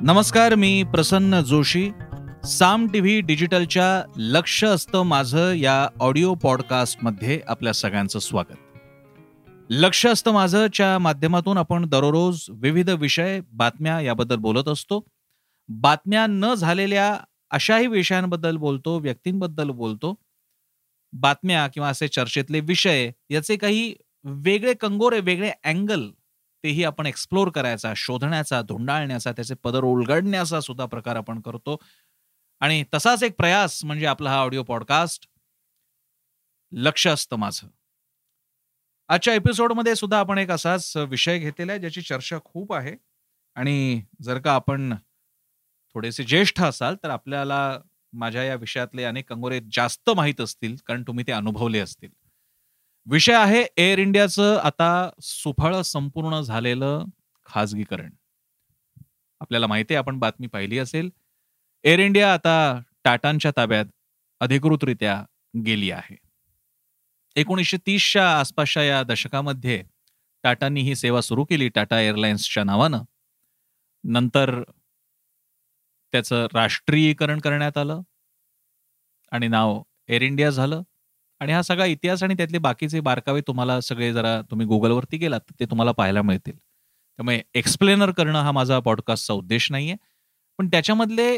नमस्कार मी प्रसन्न जोशी. साम टीव्ही डिजिटलच्या लक्ष असतं माझं या ऑडिओ पॉडकास्टमध्ये आपल्या सगळ्यांचं स्वागत. लक्ष असतं माझंच्या माध्यमातून आपण दररोज विविध विषय बातम्या याबद्दल बोलत असतो. बातम्या न झालेल्या अशाही विषयांबद्दल बोलतो व्यक्तींबद्दल बोलतो. बातम्या किंवा असे चर्चेतले विषय याचे काही वेगळे कंगोरे वेगळे अँगल तेही आपण एक्सप्लोर करायचा शोधण्याचा धुंडाळण्याचा त्याचे पदर उलगडण्याचा सुद्धा प्रकार आपण करतो. आणि तसाच एक प्रयास म्हणजे आपला हा ऑडिओ पॉडकास्ट लक्ष असतं माझं. आजच्या एपिसोडमध्ये सुद्धा आपण एक असाच विषय घेतलेला आहे ज्याची चर्चा खूप आहे. आणि जर का आपण थोडेसे ज्येष्ठ असाल तर आपल्याला माझ्या या विषयातले अनेक कंगोरे जास्त माहीत असतील कारण तुम्ही ते अनुभवले असतील. विषय आहे एअर इंडियाचं. आता सुफळ संपूर्ण झालेलं खाजगीकरण. आपल्याला माहिती आहे आपण बातमी पाहिली असेल. एअर इंडिया आता टाटांच्या ताब्यात अधिकृतरित्या गेली आहे. एकोणीसशे तीसच्या आसपासच्या या दशकामध्ये टाटांनी ही सेवा सुरू केली टाटा एअरलाइन्सच्या नावानं. नंतर त्याचं राष्ट्रीयकरण करण्यात आलं आणि नाव एअर इंडिया झालं. आणि हा सगळा इतिहास आणि त्यातले बाकीचे बारकावे तुम्हाला सगळे जरा तुम्ही गुगलवरती गेलात ते तुम्हाला पाहायला मिळतील. त्यामुळे एक्सप्लेनर करणं हा माझा पॉडकास्टचा उद्देश नाहीये. पण त्याच्यामधले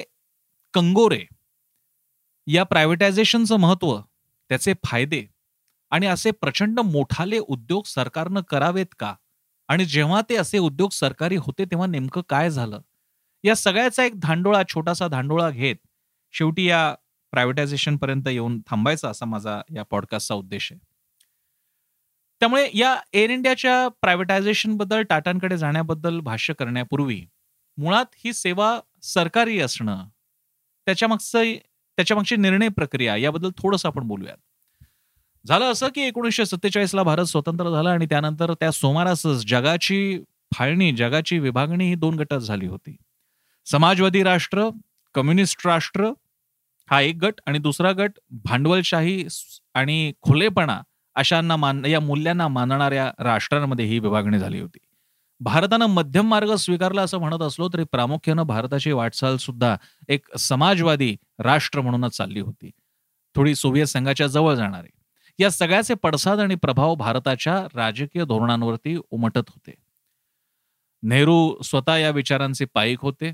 कंगोरे या प्रायव्हेटायझेशनचं महत्त्व त्याचे फायदे आणि असे प्रचंड मोठाले उद्योग सरकारनं करावेत का? आणि जेव्हा ते असे उद्योग सरकारी होते तेव्हा नेमकं काय झालं? या सगळ्याचा एक धांडोळा छोटासा धांडोळा घेत शेवटी या प्रायव्हेटायझेशन पर्यंत येऊन थांबायचा असा माझा या पॉडकास्टचा उद्देश आहे. त्यामुळे या एअर इंडियाच्या प्रायव्हेटायझेशनबद्दल टाटांकडे जाण्याबद्दल भाष्य करण्यापूर्वी मुळात ही सेवा सरकारी असणं त्याच्यामागचं त्याच्यामागची निर्णय प्रक्रिया याबद्दल थोडंसं आपण बोलूयात. झालं असं की एकोणीसशे सत्तेचाळीसला भारत स्वतंत्र झाला आणि त्यानंतर त्या सोमारासच जगाची फाळणी जगाची विभागणी ही दोन गटात झाली होती. समाजवादी राष्ट्र कम्युनिस्ट राष्ट्र हा एक गट आणि दुसरा गट भांडवलशाही आणि खुलेपणा अशांना मान या मूल्यांना मानणाऱ्या राष्ट्रांमध्ये ही विभागणी झाली होती. भारतानं मध्यम मार्ग स्वीकारला असं म्हणत असलो तरी प्रामुख्यानं भारताची वाटचाल सुद्धा एक समाजवादी राष्ट्र म्हणूनच चालली होती. थोडी सोव्हिएत संघाच्या जवळ जाणारी. या सगळ्याचे पडसाद आणि प्रभाव भारताच्या राजकीय धोरणांवरती उमटत होते. नेहरू स्वतः या विचारांचे पायिक होते.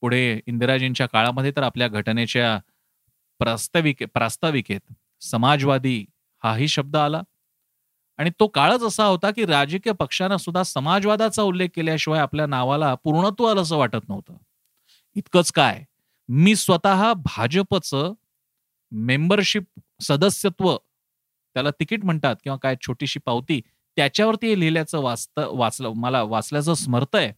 पुढे इंदिराजींच्या काळामध्ये तर आपल्या घटनेच्या प्रास्ताविके प्रास्ताविकेत. समाजवादी हाही शब्द आला. आणि तो काळच असा होता की राजकीय पक्षांना सुद्धा समाजवादाचा उल्लेख केल्याशिवाय आपल्या नावाला पूर्णत्व आलं असं वाटत नव्हतं. इतकंच काय? मी स्वतः भाजपचं मेंबरशिप सदस्यत्व त्याला तिकीट म्हणतात किंवा काय छोटीशी पावती त्याच्यावरती लिहिल्याचं वाचत वाचलं मला वाचल्याचं स्मरत आहे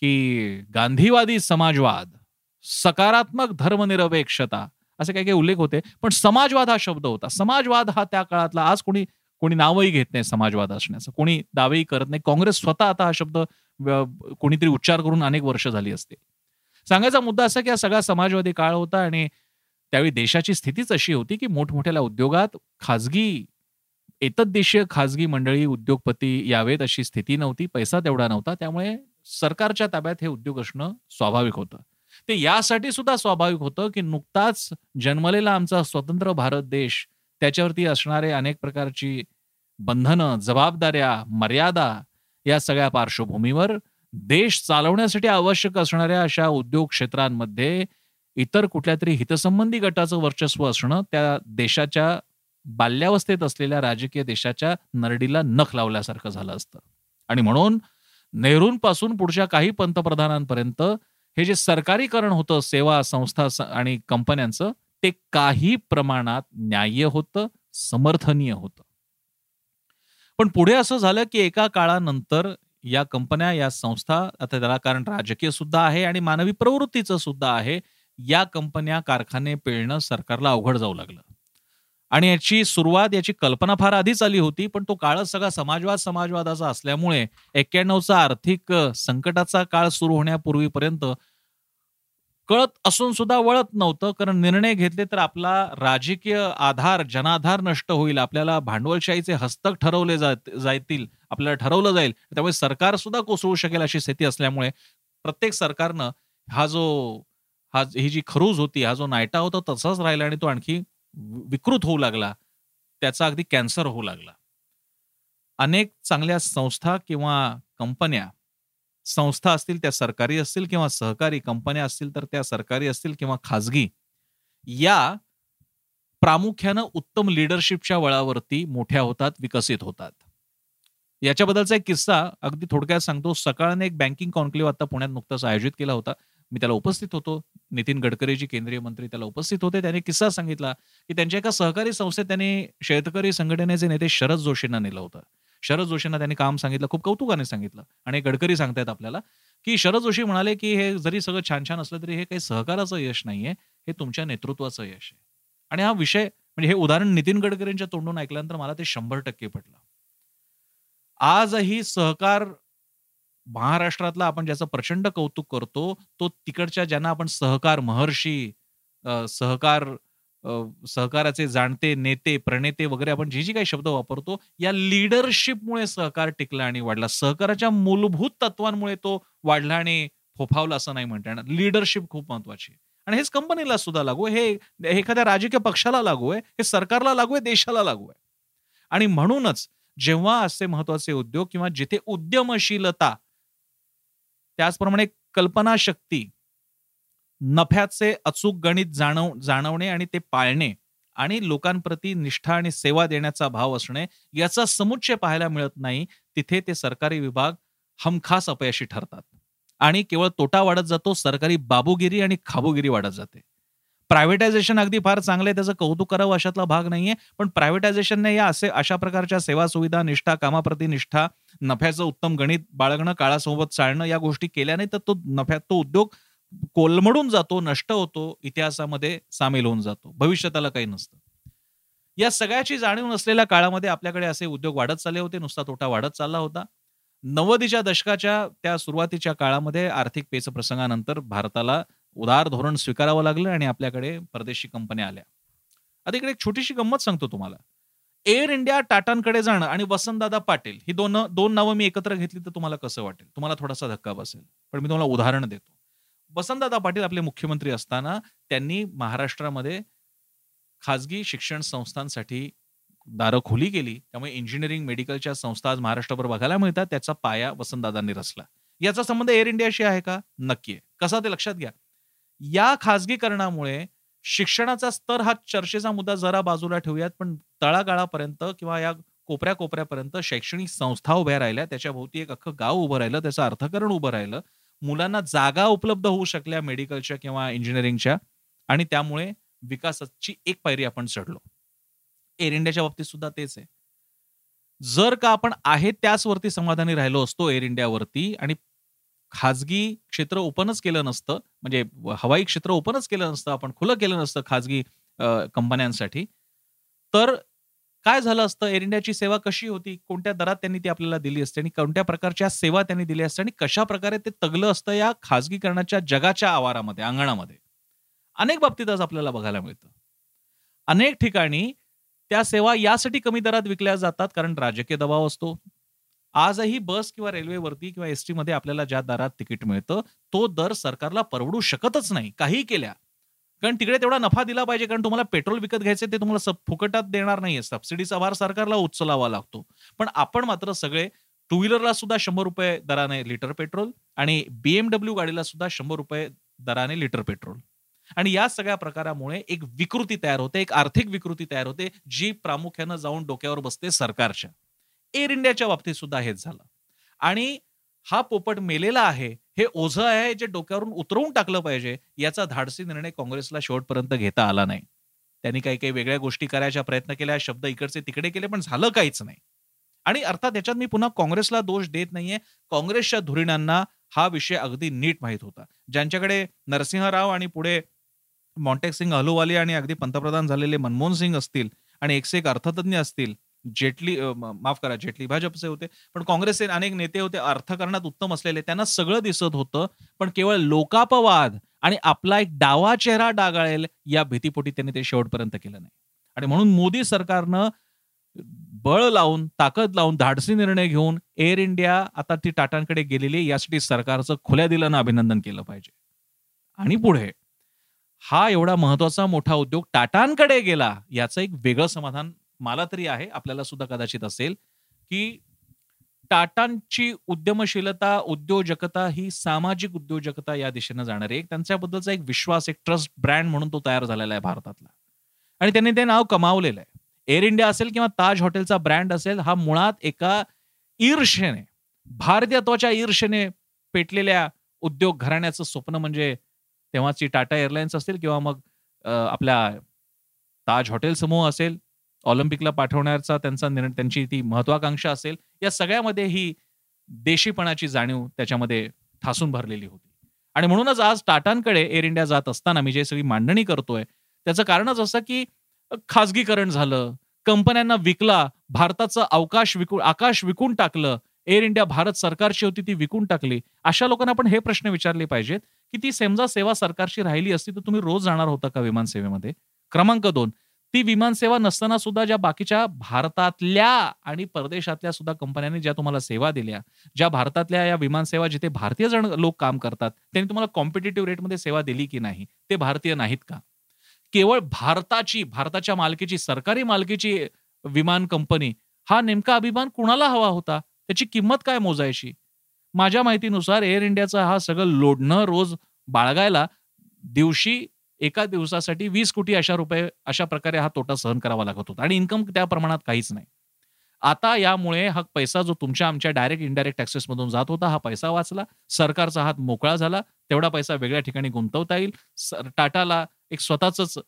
की गांधीवादी समाजवाद सकारात्मक धर्मनिरपेक्षता असे काही काही उल्लेख होते. पण समाजवाद हा शब्द होता. समाजवाद हा त्या काळातला आज कोणी कोणी नावही घेत नाही समाजवाद असण्याचं. कोणी दावेही करत नाही. काँग्रेस स्वतः आता हा शब्द कोणीतरी उच्चार करून अनेक वर्ष झाली असते. सांगायचा मुद्दा असा की हा सगळा समाजवादी काळ होता आणि त्यावेळी देशाची स्थितीच अशी होती की मोठमोठ्या उद्योगात खाजगी देशीय खाजगी मंडळी उद्योगपती यावेत अशी स्थिती नव्हती. पैसा तेवढा नव्हता. त्यामुळे सरकारच्या ताब्यात हे उद्योग असणं स्वाभाविक होतं. ते यासाठी सुद्धा स्वाभाविक होतं की नुकताच जन्मलेला आमचा स्वतंत्र भारत देश त्याच्यावरती असणारे अनेक प्रकारची बंधनं जबाबदाऱ्या मर्यादा या सगळ्या पार्श्वभूमीवर देश चालवण्यासाठी आवश्यक असणाऱ्या अशा उद्योग क्षेत्रांमध्ये इतर कुठल्या तरी हितसंबंधी गटाचं वर्चस्व असणं त्या देशाच्या बाल्यावस्थेत असलेल्या राजकीय देशाच्या नरडीला नख लावल्यासारखं झालं असतं. आणि म्हणून नेहरूंपासून पुढच्या काही पंतप्रधानांपर्यंत हे जे सरकारीकरण होतं सेवा संस्था आणि कंपन्यांचं ते काही प्रमाणात न्याय्य होतं समर्थनीय होतं. पण पुढे असं झालं की एका काळानंतर या कंपन्या या संस्था आता त्याला कारण राजकीय सुद्धा आहे आणि मानवी प्रवृत्तीचं सुद्धा आहे या कंपन्या कारखाने पेळणं सरकारला अवघड जाऊ लागलं. आणि याची सुरुवात याची कल्पना फार आधीच आली होती पण तो काळच सगळा समाजवाद समाजवादाचा असल्यामुळे एक्क्याण्णवचा आर्थिक संकटाचा काळ सुरू होण्यापूर्वीपर्यंत कळत असून सुद्धा वळत नव्हतं. कारण निर्णय घेतले तर आपला राजकीय आधार जनाधार नष्ट होईल. आपल्याला भांडवलशाहीचे हस्तक ठरवले जातील आपल्याला ठरवलं जाईल. त्यामुळे सरकार सुद्धा कोसळू शकेल अशी स्थिती असल्यामुळे प्रत्येक सरकारनं हा जो हा ही जी खरूज होती हा जो नायटा होता तसाच राहिला आणि तो आणखी विकृत होऊ लागला त्याचा अगदी कॅन्सर होऊ लागला. अनेक चांगल्या संस्था किंवा कंपन्या संस्था असतील त्या सरकारी असतील किंवा सहकारी कंपन्या असतील तर त्या सरकारी असतील किंवा खाजगी या प्रामुख्यानं उत्तम लिडरशिपच्या वळावरती मोठ्या होतात विकसित होतात. याच्याबद्दलचा एक किस्सा अगदी थोडक्यात सांगतो. सकाळने एक बँकिंग कॉन्क्लेव्ह आता पुण्यात नुकताच आयोजित केला होता. मी त्याला उपस्थित होतो. नितीन गडकरीजी केंद्रीय मंत्री त्याला उपस्थित होते. त्यांनी किस्सा सांगितला की त्यांच्या एका सहकारी संस्थेत त्यांनी शेतकरी संघटनेचे नेते शरद जोशींना नेलं होतं. शरद जोशींना त्यांनी काम सांगितलं खूप कौतुकाने सांगितलं. आणि गडकरी सांगतायत आपल्याला की शरद जोशी म्हणाले की हे जरी सगळं छान छान असलं तरी हे काही सहकाराचं यश नाहीये. हे तुमच्या नेतृत्वाचं यश आहे. आणि हा विषय म्हणजे हे उदाहरण नितीन गडकरींच्या तोंडून ऐकल्यानंतर मला ते शंभर टक्के पटलं. आजही सहकार महाराष्ट्रातला आपण ज्याचं प्रचंड कौतुक करतो तो तिकडच्या ज्यांना आपण सहकार महर्षी सहकार सहकाराचे जाणते नेते प्रणेते वगैरे आपण जी जी काही शब्द वापरतो या लिडरशिपमुळे सहकार टिकला आणि वाढला. सहकाराच्या मूलभूत तत्वांमुळे तो वाढला आणि फोफावला असं नाही म्हणता येणार. लिडरशिप खूप महत्वाची आणि हेच कंपनीला सुद्धा लागू आहे. हे एखाद्या राजकीय पक्षाला लागू आहे. हे सरकारला लागू आहे देशाला लागू आहे. आणि म्हणूनच जेव्हा असे महत्त्वाचे उद्योग किंवा जिथे उद्यमशीलता त्याचप्रमाणे कल्पनाशक्ती नफ्याचे अचूक गणित जाणव जाणवणे आणि ते पाळणे आणि लोकांप्रती निष्ठा आणि सेवा देण्याचा भाव असणे याचा समुच्चय पाहायला मिळत नाही तिथे ते सरकारी विभाग हमखास अपयशी ठरतात. आणि केवळ तोटा वाढत जातो सरकारी बाबूगिरी आणि खाबूगिरी वाढत जाते. प्रायव्हेटायझेशन अगदी फार चांगलं आहे त्याचं कौतुक करावं अशातला भाग नाहीये. पण प्रायव्हेटायझेशनने या असे अशा प्रकारच्या सेवा सुविधा निष्ठा कामाप्रती निष्ठा नफ्याचं उत्तम गणित बाळगणं काळासोबत चालणं या गोष्टी केल्या नाही तर तो नफ्यात तो उद्योग कोलमडून जातो नष्ट होतो इतिहासामध्ये सामील होऊन जातो. भविष्य काही नसतं. या सगळ्याची जाणीव नसलेल्या काळामध्ये आपल्याकडे असे उद्योग वाढत चालले होते नुसता तोटा वाढत चालला होता. नव्वदीच्या दशकाच्या त्या सुरुवातीच्या काळामध्ये आर्थिक पेच प्रसंगानंतर भारताला उदार धोरण स्वीकारावं लागलं आणि आपल्याकडे परदेशी कंपन्या आल्या. आता इकडे एक छोटीशी गंमत सांगतो तुम्हाला. एअर इंडिया टाटांकडे जाणं आणि वसंतदादा पाटील ही दोन दोन नावं मी एकत्र घेतली तर तुम्हाला कसं वाटेल? तुम्हाला थोडासा धक्का बसेल. पण मी तुम्हाला उदाहरण देतो. वसंतदादा पाटील आपले मुख्यमंत्री असताना त्यांनी महाराष्ट्रामध्ये खाजगी शिक्षण संस्थांसाठी दारं खुली केली. त्यामुळे इंजिनिअरिंग मेडिकलच्या संस्था आज महाराष्ट्रभर बघायला मिळतात. त्याचा पाया वसंतदादांनी रचला. याचा संबंध एअर इंडियाशी आहे का? नक्की आहे. कसा ते लक्षात घ्या. या खाजगीकरणामुळे शिक्षणाचा स्तर हा चर्चेचा मुद्दा जरा बाजूला ठेवूयात पण तळागाळापर्यंत किंवा या कोपऱ्या कोपऱ्यापर्यंत शैक्षणिक संस्था उभ्या राहिल्या त्याच्या भोवती एक अख्खं गाव उभं राहिलं त्याचं अर्थकरण उभं राहिलं. मुलांना जागा उपलब्ध होऊ शकल्या मेडिकलच्या किंवा इंजिनिअरिंगच्या आणि त्यामुळे विकासाची एक पायरी आपण चढलो. एअर इंडियाच्या बाबतीत सुद्धा तेच आहे. जर का आपण आहे त्याचवरती समाधानी राहिलो असतो एअर इंडियावरती आणि खाजगी क्षेत्र ओपनच केलं नसतं. म्हणजे हवाई क्षेत्र ओपनच केलं नसतं. आपण खुलं केलं नसतं खाजगी कंपन्यांसाठी. तर काय झालं असतं? एअर इंडियाची सेवा कशी होती? कोणत्या दरात त्यांनी ती आपल्याला दिली असते? आणि कोणत्या प्रकारच्या सेवा त्यांनी दिली असते? आणि कशा प्रकारे ते तगलं असतं या खाजगीकरणाच्या जगाच्या आवारामध्ये अंगणामध्ये? अनेक बाबतीत आज आपल्याला बघायला मिळतं. अनेक ठिकाणी त्या सेवा यासाठी कमी दरात विकल्या जातात कारण राजकीय दबाव असतो. आजही बस किंवा रेल्वेवरती किंवा एसमध्ये आपल्याला ज्या दरात तिकीट मिळतं तो दर सरकारला परवडू शकतच नाही काही केल्या. कारण तिकडे तेवढा नफा दिला पाहिजे कारण तुम्हाला पेट्रोल विकत घ्यायचे ते तुम्हाला फुकटात देणार नाहीये. सबसिडीचा भार सरकारला उचलावा लागतो. पण आपण मात्र सगळे टू व्हीलरला सुद्धा शंभर रुपये दराने लिटर पेट्रोल आणि बीएमडब्ल्यू गाडीला सुद्धा शंभर रुपये दराने लिटर पेट्रोल. आणि या सगळ्या प्रकारामुळे एक विकृती तयार होते एक आर्थिक विकृती तयार होते जी प्रामुख्यानं जाऊन डोक्यावर बसते सरकारच्या. एअर इंडियाच्या बाबतीत सुद्धा हेच झालं. आणि हा पोपट मेलेला आहे हे ओझ आहे जे डोक्यावरून उतरवून टाकलं पाहिजे याचा धाडसी निर्णय काँग्रेसला शेवटपर्यंत घेता आला नाही. त्यांनी काही काही वेगळ्या गोष्टी करायचा प्रयत्न केल्या शब्द इकडचे तिकडे केले पण झालं काहीच नाही. आणि अर्थात याच्यात मी पुन्हा काँग्रेसला दोष देत नाहीये. काँग्रेसच्या धुरीणांना हा विषय अगदी नीट माहीत होता. ज्यांच्याकडे नरसिंहराव आणि पुढे मॉन्टेक सिंग अहलुवाली आणि अगदी पंतप्रधान झालेले मनमोहन सिंग असतील आणि एकसे एक अर्थतज्ञ असतील जेटली माफ करा जेटली भाजपचे होते पण काँग्रेसचे अनेक नेते होते अर्थकारणात उत्तम असलेले त्यांना सगळं दिसत होतं पण केवळ लोकापवाद आणि आपला एक डावा चेहरा डागाळेल या भीतीपोटी त्यांनी ते शेवटपर्यंत केलं नाही. आणि म्हणून मोदी सरकारनं बळ लावून ताकद लावून धाडसी निर्णय घेऊन एअर इंडिया आता ती टाटांकडे गेलेली यासाठी सरकारचं खुल्या दिलानं अभिनंदन केलं पाहिजे. आणि पुढे हा एवढा महत्त्वाचा मोठा उद्योग टाटांकडे गेला याचं एक वेगळं समाधान मला तरी आहे आपल्याला सुद्धा कदाचित असेल की टाटांची उद्यमशीलता उद्योजकता ही सामाजिक उद्योजकता या दिशेनं जाणारी एक त्यांच्याबद्दलचा एक विश्वास एक ट्रस्ट ब्रँड म्हणून तो तयार झालेला आहे भारतातला. आणि त्यांनी ते नाव कमावलेलं आहे. एअर इंडिया असेल किंवा ताज हॉटेलचा ब्रँड असेल हा मुळात एका ईर्षेने भारतीयत्वाच्या ईर्षेने पेटलेल्या उद्योग घराण्याचं स्वप्न म्हणजे तेव्हाची टाटा एअरलाइन्स असेल किंवा मग आपल्या ताज हॉटेल समूह असेल ऑलिम्पिकला पाठवण्याचा त्यांचा निर्णय त्यांची ती महत्वाकांक्षा असेल या सगळ्यामध्ये ही देशीपणाची जाणीव त्याच्यामध्ये ठासून भरलेली होती. आणि म्हणूनच आज टाटांकडे एअर इंडिया जात असताना मी जे सगळी मांडणी करतोय त्याचं कारणच असं की खाजगीकरण झालं कंपन्यांना विकला भारताचं अवकाश विकून आकाश विकून टाकलं एअर इंडिया भारत सरकारची होती ती विकून टाकली. अशा लोकांना आपण हे प्रश्न विचारले पाहिजेत की ती समजा सेवा सरकारची राहिली असती तर तुम्ही रोज जाणार होता का विमानसेवेमध्ये? क्रमांक दोन. ती विमानसेवा नसताना सुद्धा ज्या बाकीच्या भारतातल्या आणि परदेशातल्या सुद्धा कंपन्यांनी ज्या तुम्हाला सेवा दिल्या ज्या भारतातल्या या विमानसेवा जिथे भारतीय जण लोक काम करतात त्यांनी तुम्हाला कॉम्पिटेटिव्ह रेटमध्ये सेवा दिली की नाही? ते भारतीय नाहीत का? केवळ भारताची भारताच्या मालकीची सरकारी मालकीची विमान कंपनी हा नेमका अभिमान कुणाला हवा होता? त्याची किंमत काय मोजायची? माझ्या माहितीनुसार एअर इंडियाचा हा सगळं लोढणं रोज बाळगायला दिवशी एका दिवसासाठी वीस कोटी अशा रुपये अशा प्रकारे हा तोटा सहन करावा लागत होता. आणि इन्कम त्या प्रमाणात काहीच नाही. आता यामुळे हा पैसा जो तुमच्या आमच्या डायरेक्ट इनडायरेक्ट टॅक्सेसमधून जात होता हा पैसा वाचला. सरकारचा हात मोकळा झाला. तेवढा पैसा वेगळ्या ठिकाणी गुंतवता येईल. टाटाला एक स्वतःच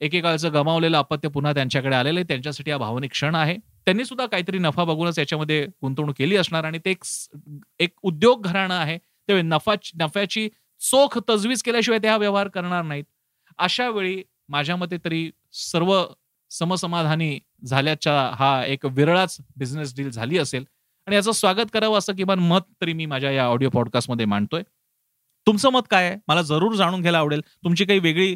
एकेकाळचं गमावलेलं अपत्य पुन्हा त्यांच्याकडे आलेलं आहे. त्यांच्यासाठी हा भावनिक क्षण आहे. त्यांनी सुद्धा काहीतरी नफा बघूनच याच्यामध्ये गुंतवणूक केली असणार. आणि ते एक उद्योग घराणं आहे. ते नफा नफ्याची चोख तजवीज केल्याशिवाय ते हा व्यवहार करणार नाहीत. अशा वेळी माझ्या मते तरी सर्व समसमाधानी झाल्याच्या हा एक विरळाच बिझनेस डील झाली असेल. आणि याचं स्वागत करावं असं किमान मत तरी मी माझ्या या ऑडिओ पॉडकास्टमध्ये मांडतोय. तुमचं मत काय आहे? मला जरूर जाणून घ्यायला आवडेल. तुमची काही वेगळी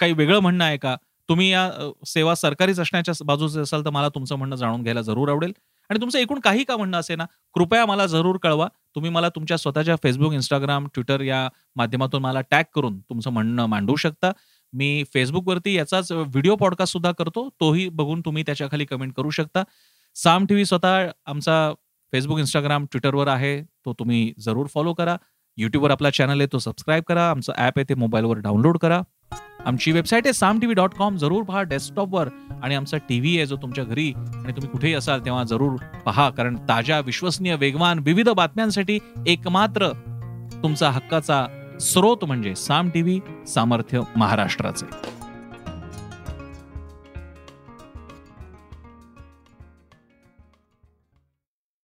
काही वेगळं म्हणणं आहे का? तुम्ही या सेवा सरकारीच असण्याच्या बाजूचे असाल तर मला तुमचं म्हणणं जाणून घ्यायला जरूर आवडेल. आणि तुमचं एकूण काही का म्हणणं असेल ना कृपया मला जरूर कळवा. तुम्ही मला तुमच्या स्वतःच्या फेसबुक इंस्टाग्राम ट्विटर या माध्यमातून मला टॅग करून तुमचं म्हणणं मांडू शकता. मी फेसबुकवरती याचाच व्हिडिओ पॉडकास्ट सुद्धा करतो. तोही बघून तुम्ही त्याच्याखाली कमेंट करू शकता. साम टीव्ही स्वतः आमचा फेसबुक इंस्टाग्राम ट्विटरवर आहे. तो तुम्ही जरूर फॉलो करा. युट्यूबवर आपला चॅनल आहे तो सबस्क्राईब करा. आमचं ॲप आहे ते मोबाईलवर डाउनलोड करा. आमची वेबसाईट आहे साम टीव्ही डॉट कॉम जरूर पहा डेस्कटॉपवर आणि आमचा टीव्ही आहे जो तुमच्या घरी. आणि तुम्ही कुठेही असाल तेव्हा जरूर पहा कारण ताज्या विश्वसनीय वेगवान विविध बातम्यांसाठी एकमात्र तुमचा हक्काचा स्रोत म्हणजे साम टीव्ही सामर्थ्य महाराष्ट्राचे.